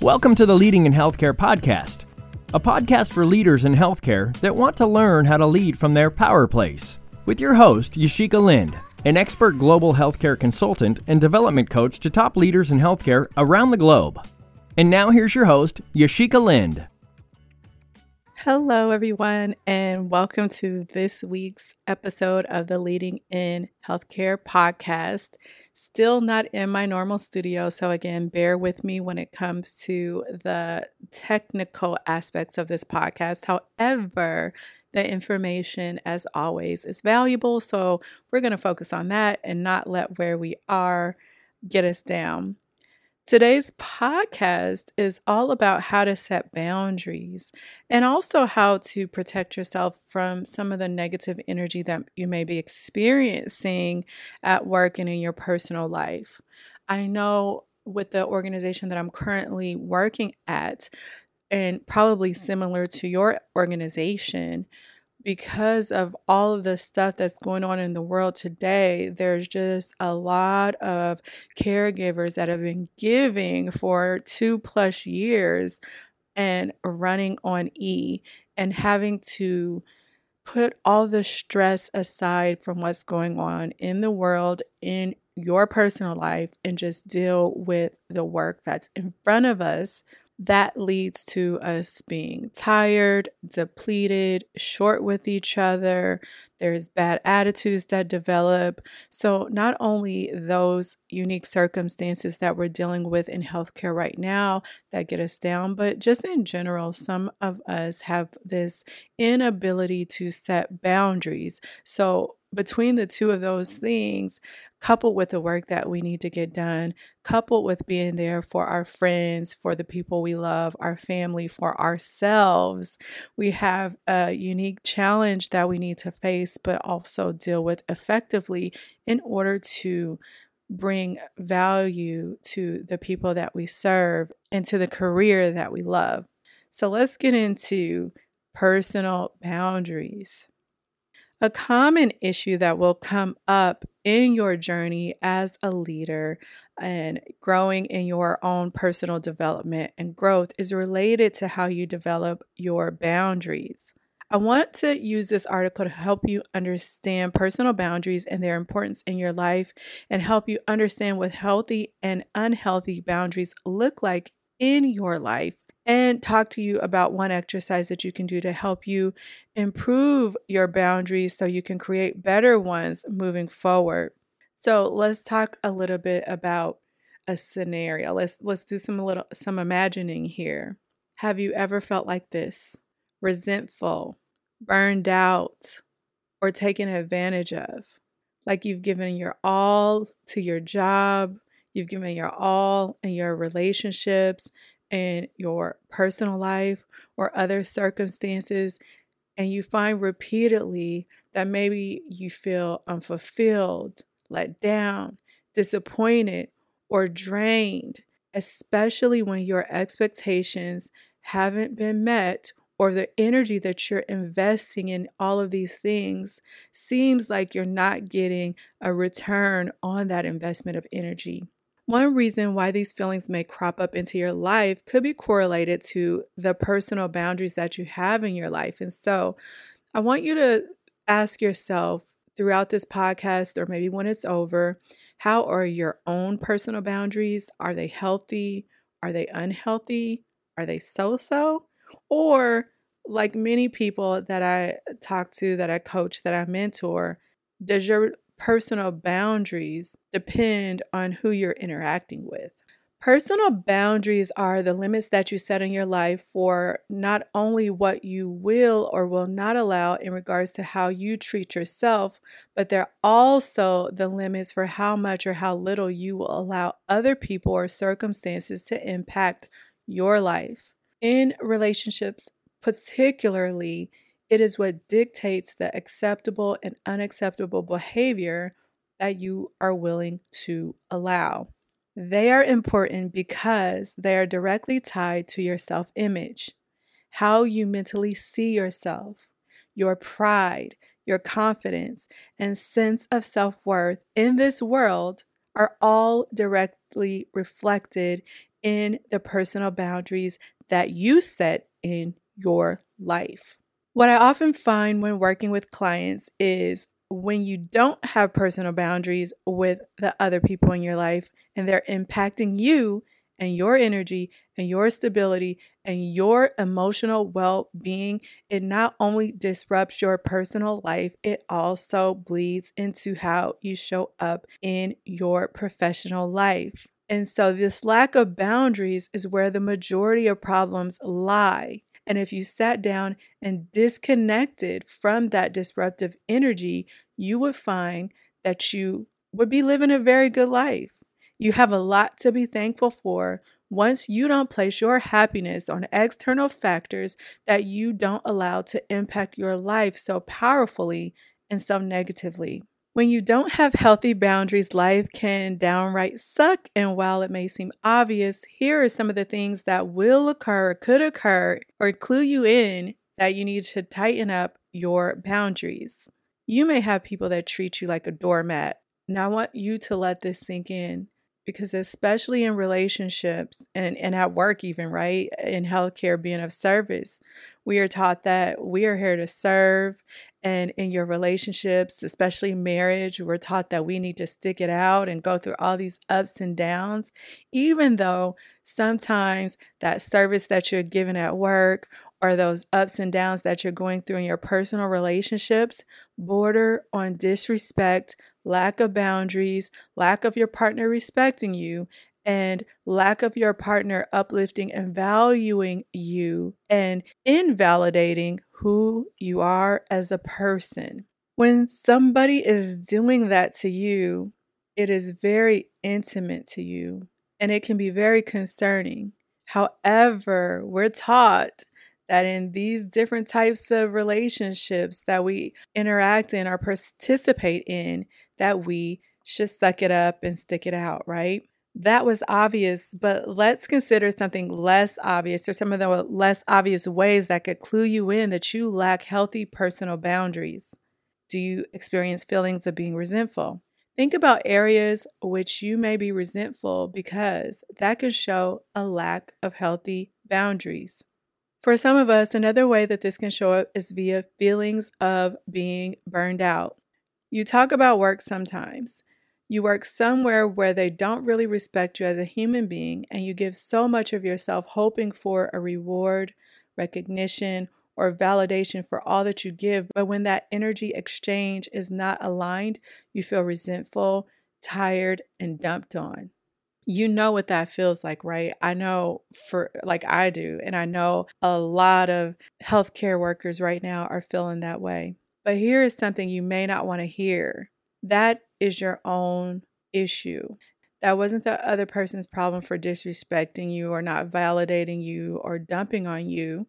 Welcome to the Leading in Healthcare podcast, a podcast for leaders in healthcare that want to learn how to lead from their power place. With your host, Yashika Lind, an expert global healthcare consultant and development coach to top leaders in healthcare around the globe. And now here's your host, Yashika Lind. Hello, everyone, and welcome to this week's episode of the Leading in Healthcare podcast. Still not in my normal studio, so again, bear with me when it comes to the technical aspects of this podcast. However, the information, as always, is valuable, so we're going to focus on that and not let where we are get us down. Today's podcast is all about how to set boundaries and also how to protect yourself from some of the negative energy that you may be experiencing at work and in your personal life. I know with the organization that I'm currently working at, and probably similar to your organization, because of all of the stuff that's going on in the world today, there's just a lot of caregivers that have been giving for two plus years and running on E and having to put all the stress aside from what's going on in the world, in your personal life, and just deal with the work that's in front of us that leads to us being tired, depleted, short with each other. There's bad attitudes that develop. So, not only those unique circumstances that we're dealing with in healthcare right now that get us down, but just in general, some of us have this inability to set boundaries. So, between the two of those things, coupled with the work that we need to get done, coupled with being there for our friends, for the people we love, our family, for ourselves, we have a unique challenge that we need to face, but also deal with effectively in order to bring value to the people that we serve and to the career that we love. So let's get into personal boundaries. A common issue that will come up in your journey as a leader and growing in your own personal development and growth is related to how you develop your boundaries. I want to use this article to help you understand personal boundaries and their importance in your life and help you understand what healthy and unhealthy boundaries look like in your life and talk to you about one exercise that you can do to help you improve your boundaries so you can create better ones moving forward. So, let's talk a little bit about a scenario. Let's let's do some little some imagining here. Have you ever felt like this? Resentful, burned out, or taken advantage of? Like you've given your all to your job, you've given your all in your relationships, in your personal life or other circumstances, and you find repeatedly that maybe you feel unfulfilled, let down, disappointed, or drained, especially when your expectations haven't been met or the energy that you're investing in all of these things seems like you're not getting a return on that investment of energy. One reason why these feelings may crop up into your life could be correlated to the personal boundaries that you have in your life. And so I want you to ask yourself throughout this podcast, or maybe when it's over, how are your own personal boundaries? Are they healthy? Are they unhealthy? Are they so so? Or, like many people that I talk to, that I coach, that I mentor, does your personal boundaries depend on who you're interacting with. Personal boundaries are the limits that you set in your life for not only what you will or will not allow in regards to how you treat yourself, but they're also the limits for how much or how little you will allow other people or circumstances to impact your life. In relationships, particularly, it is what dictates the acceptable and unacceptable behavior that you are willing to allow. They are important because they are directly tied to your self image, how you mentally see yourself, your pride, your confidence, and sense of self worth in this world are all directly reflected in the personal boundaries that you set in your life. What I often find when working with clients is when you don't have personal boundaries with the other people in your life and they're impacting you and your energy and your stability and your emotional well being, it not only disrupts your personal life, it also bleeds into how you show up in your professional life. And so, this lack of boundaries is where the majority of problems lie. And if you sat down and disconnected from that disruptive energy, you would find that you would be living a very good life. You have a lot to be thankful for once you don't place your happiness on external factors that you don't allow to impact your life so powerfully and so negatively. When you don't have healthy boundaries, life can downright suck. And while it may seem obvious, here are some of the things that will occur, could occur, or clue you in that you need to tighten up your boundaries. You may have people that treat you like a doormat. Now, I want you to let this sink in because especially in relationships and, and at work even right in healthcare being of service we are taught that we are here to serve and in your relationships especially marriage we're taught that we need to stick it out and go through all these ups and downs even though sometimes that service that you're given at work or those ups and downs that you're going through in your personal relationships border on disrespect, lack of boundaries, lack of your partner respecting you, and lack of your partner uplifting and valuing you and invalidating who you are as a person. When somebody is doing that to you, it is very intimate to you and it can be very concerning. However, we're taught that in these different types of relationships that we interact in or participate in, that we should suck it up and stick it out, right? That was obvious, but let's consider something less obvious or some of the less obvious ways that could clue you in that you lack healthy personal boundaries. Do you experience feelings of being resentful? Think about areas which you may be resentful because that can show a lack of healthy boundaries. For some of us, another way that this can show up is via feelings of being burned out. You talk about work sometimes. You work somewhere where they don't really respect you as a human being, and you give so much of yourself hoping for a reward, recognition, or validation for all that you give. But when that energy exchange is not aligned, you feel resentful, tired, and dumped on you know what that feels like, right? I know for like I do, and I know a lot of healthcare workers right now are feeling that way. But here is something you may not want to hear that is your own issue. That wasn't the other person's problem for disrespecting you or not validating you or dumping on you.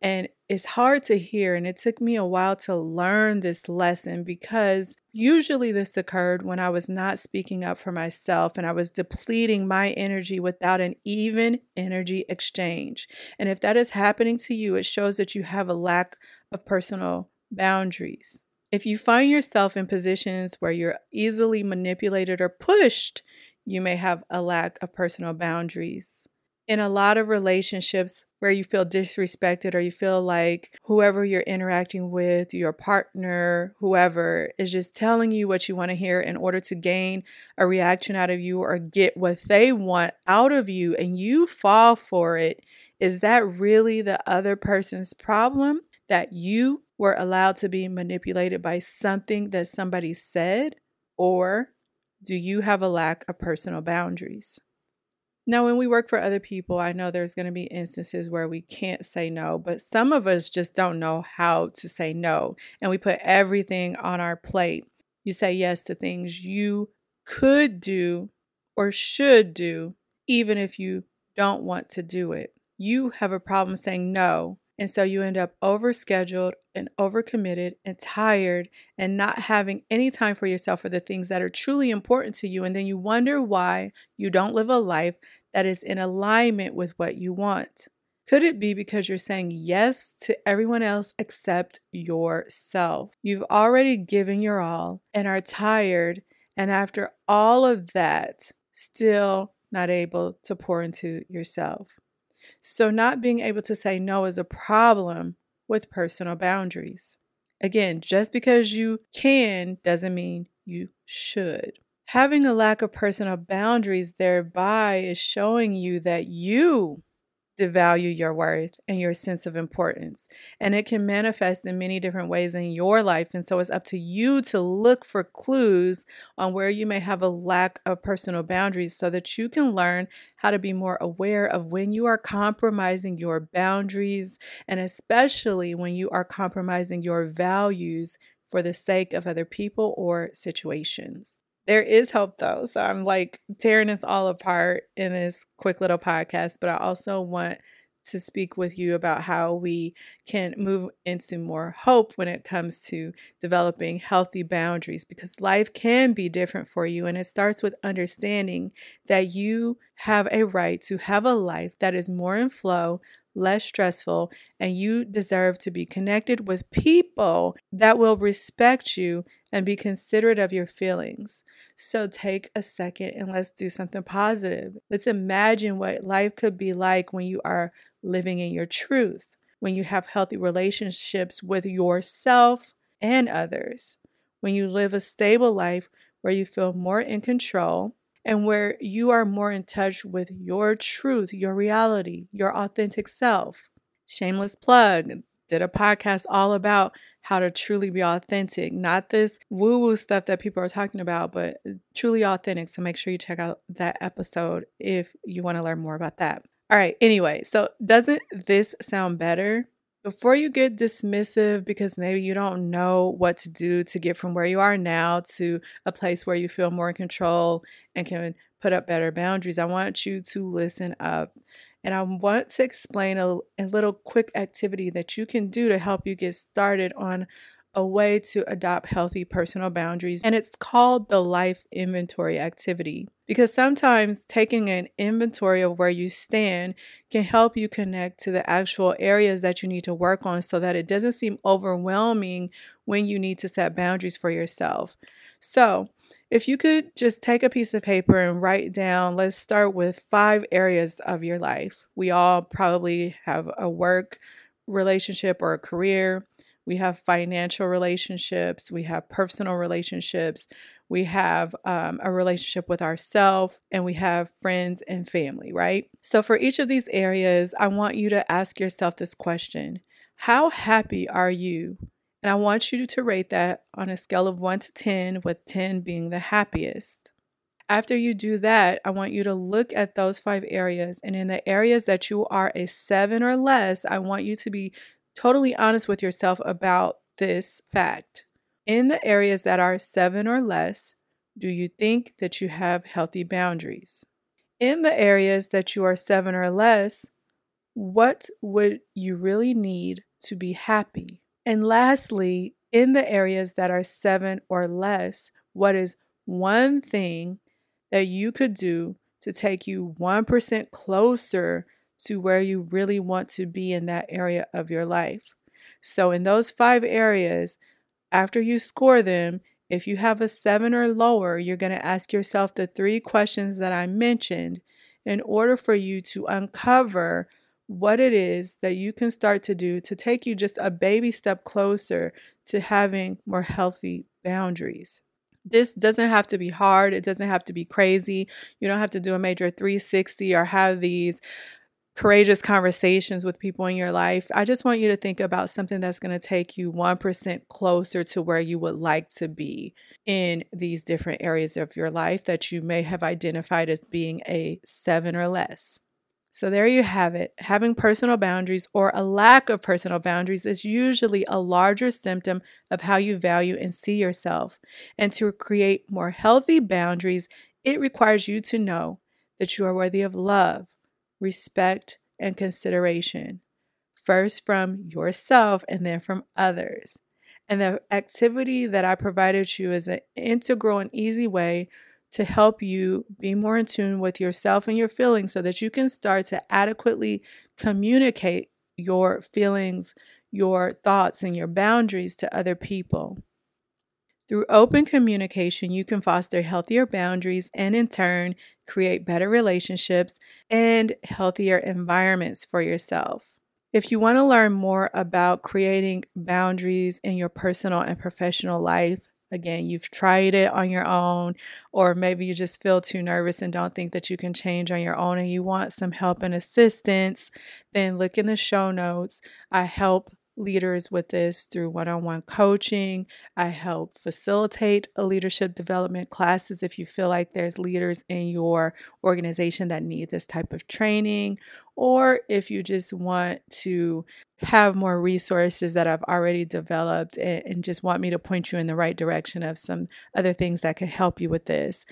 And it's hard to hear. And it took me a while to learn this lesson because usually this occurred when I was not speaking up for myself and I was depleting my energy without an even energy exchange. And if that is happening to you, it shows that you have a lack of personal boundaries. If you find yourself in positions where you're easily manipulated or pushed, you may have a lack of personal boundaries in a lot of relationships where you feel disrespected or you feel like whoever you're interacting with, your partner, whoever, is just telling you what you want to hear in order to gain a reaction out of you or get what they want out of you, and you fall for it, is that really the other person's problem? That you were allowed to be manipulated by something that somebody said? Or do you have a lack of personal boundaries? Now, when we work for other people, I know there's going to be instances where we can't say no, but some of us just don't know how to say no. And we put everything on our plate. You say yes to things you could do or should do, even if you don't want to do it. You have a problem saying no and so you end up overscheduled and overcommitted and tired and not having any time for yourself for the things that are truly important to you. And then you wonder why you don't live a life that is in alignment with what you want. Could it be because you're saying yes to everyone else except yourself? You've already given your all and are tired. And after all of that, still not able to pour into yourself. So, not being able to say no is a problem with personal boundaries. Again, just because you can doesn't mean you should. Having a lack of personal boundaries thereby is showing you that you devalue your worth and your sense of importance. And it can manifest in many different ways in your life. And so it's up to you to look for clues on where you may have a lack of personal boundaries so that you can learn how to be more aware of when you are compromising your boundaries and especially when you are compromising your values for the sake of other people or situations there is hope though. So I'm like tearing this all apart in this quick little podcast, but I also want to speak with you about how we can move into more hope when it comes to developing healthy boundaries because life can be different for you. And it starts with understanding that you have a right to have a life that is more in flow, less stressful, and you deserve to be connected with people that will respect you and be considerate of your feelings. So take a second and let's do something positive. Let's imagine what life could be like when you are living in your truth, when you have healthy relationships with yourself and others, when you live a stable life where you feel more in control and where you are more in touch with your truth, your reality, your authentic self. Shameless plug did a podcast all about how to truly be authentic, not this woo woo stuff that people are talking about, but uh, truly authentic. So make sure you check out that episode if you want to learn more about that. All right, anyway, so doesn't this sound better? Before you get dismissive because maybe you don't know what to do to get from where you are now to a place where you feel more in control and can put up better boundaries, I want you to listen up. And I want to explain a, a little quick activity that you can do to help you get started on a way to adopt healthy personal boundaries, and it's called the life inventory activity. Because sometimes taking an inventory of where you stand can help you connect to the actual areas that you need to work on so that it doesn't seem overwhelming when you need to set boundaries for yourself. So, if you could just take a piece of paper and write down, let's start with five areas of your life. We all probably have a work relationship or a career we have financial relationships, we have personal relationships, we have um, a relationship with ourselves, and we have friends and family, right? So, for each of these areas, I want you to ask yourself this question How happy are you? And I want you to rate that on a scale of 1 to 10, with 10 being the happiest. After you do that, I want you to look at those five areas. And in the areas that you are a seven or less, I want you to be totally honest with yourself about this fact. In the areas that are seven or less, do you think that you have healthy boundaries? In the areas that you are seven or less, what would you really need to be happy? And lastly, in the areas that are seven or less, what is one thing that you could do to take you 1% closer to where you really want to be in that area of your life. So, in those five areas, after you score them, if you have a seven or lower, you're going to ask yourself the three questions that I mentioned in order for you to uncover what it is that you can start to do to take you just a baby step closer to having more healthy boundaries. This doesn't have to be hard. It doesn't have to be crazy. You don't have to do a major 360 or have these courageous conversations with people in your life, I just want you to think about something that's going to take you 1% closer to where you would like to be in these different areas of your life that you may have identified as being a seven or less. So, there you have it. Having personal boundaries or a lack of personal boundaries is usually a larger symptom of how you value and see yourself. And to create more healthy boundaries, it requires you to know that you are worthy of love, respect, and consideration, first from yourself and then from others. And the activity that I provided you is an integral and easy way to help you be more in tune with yourself and your feelings so that you can start to adequately communicate your feelings, your thoughts, and your boundaries to other people. Through open communication, you can foster healthier boundaries and, in turn, create better relationships and healthier environments for yourself. If you want to learn more about creating boundaries in your personal and professional life, again, you've tried it on your own, or maybe you just feel too nervous and don't think that you can change on your own and you want some help and assistance, then look in the show notes. I help leaders with this through one on one coaching. I help facilitate a leadership development classes if you feel like there's leaders in your organization that need this type of training, or if you just want to have more resources that I've already developed and, just want me to point you in the right direction of some other things that could help you with this.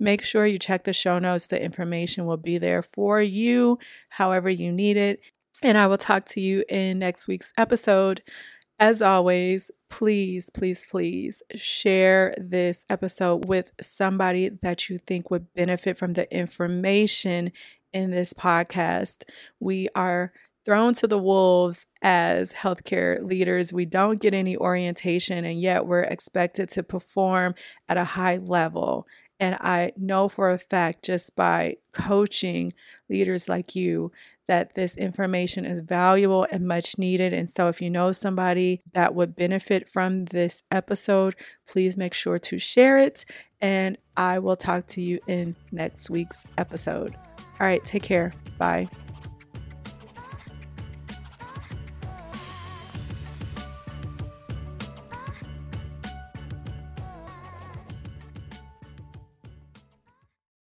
Make sure you check the show notes. The information will be there for you however you need it. And I will talk to you in next week's episode. As always, please, please, please share this episode with somebody that you think would benefit from the information in this podcast. We are thrown to the wolves as healthcare leaders. We don't get any orientation, and yet we're expected to perform at a high level. And I know for a fact, just by coaching leaders like you, that this information is valuable and much needed. And so, if you know somebody that would benefit from this episode, please make sure to share it. And I will talk to you in next week's episode. All right, take care. Bye.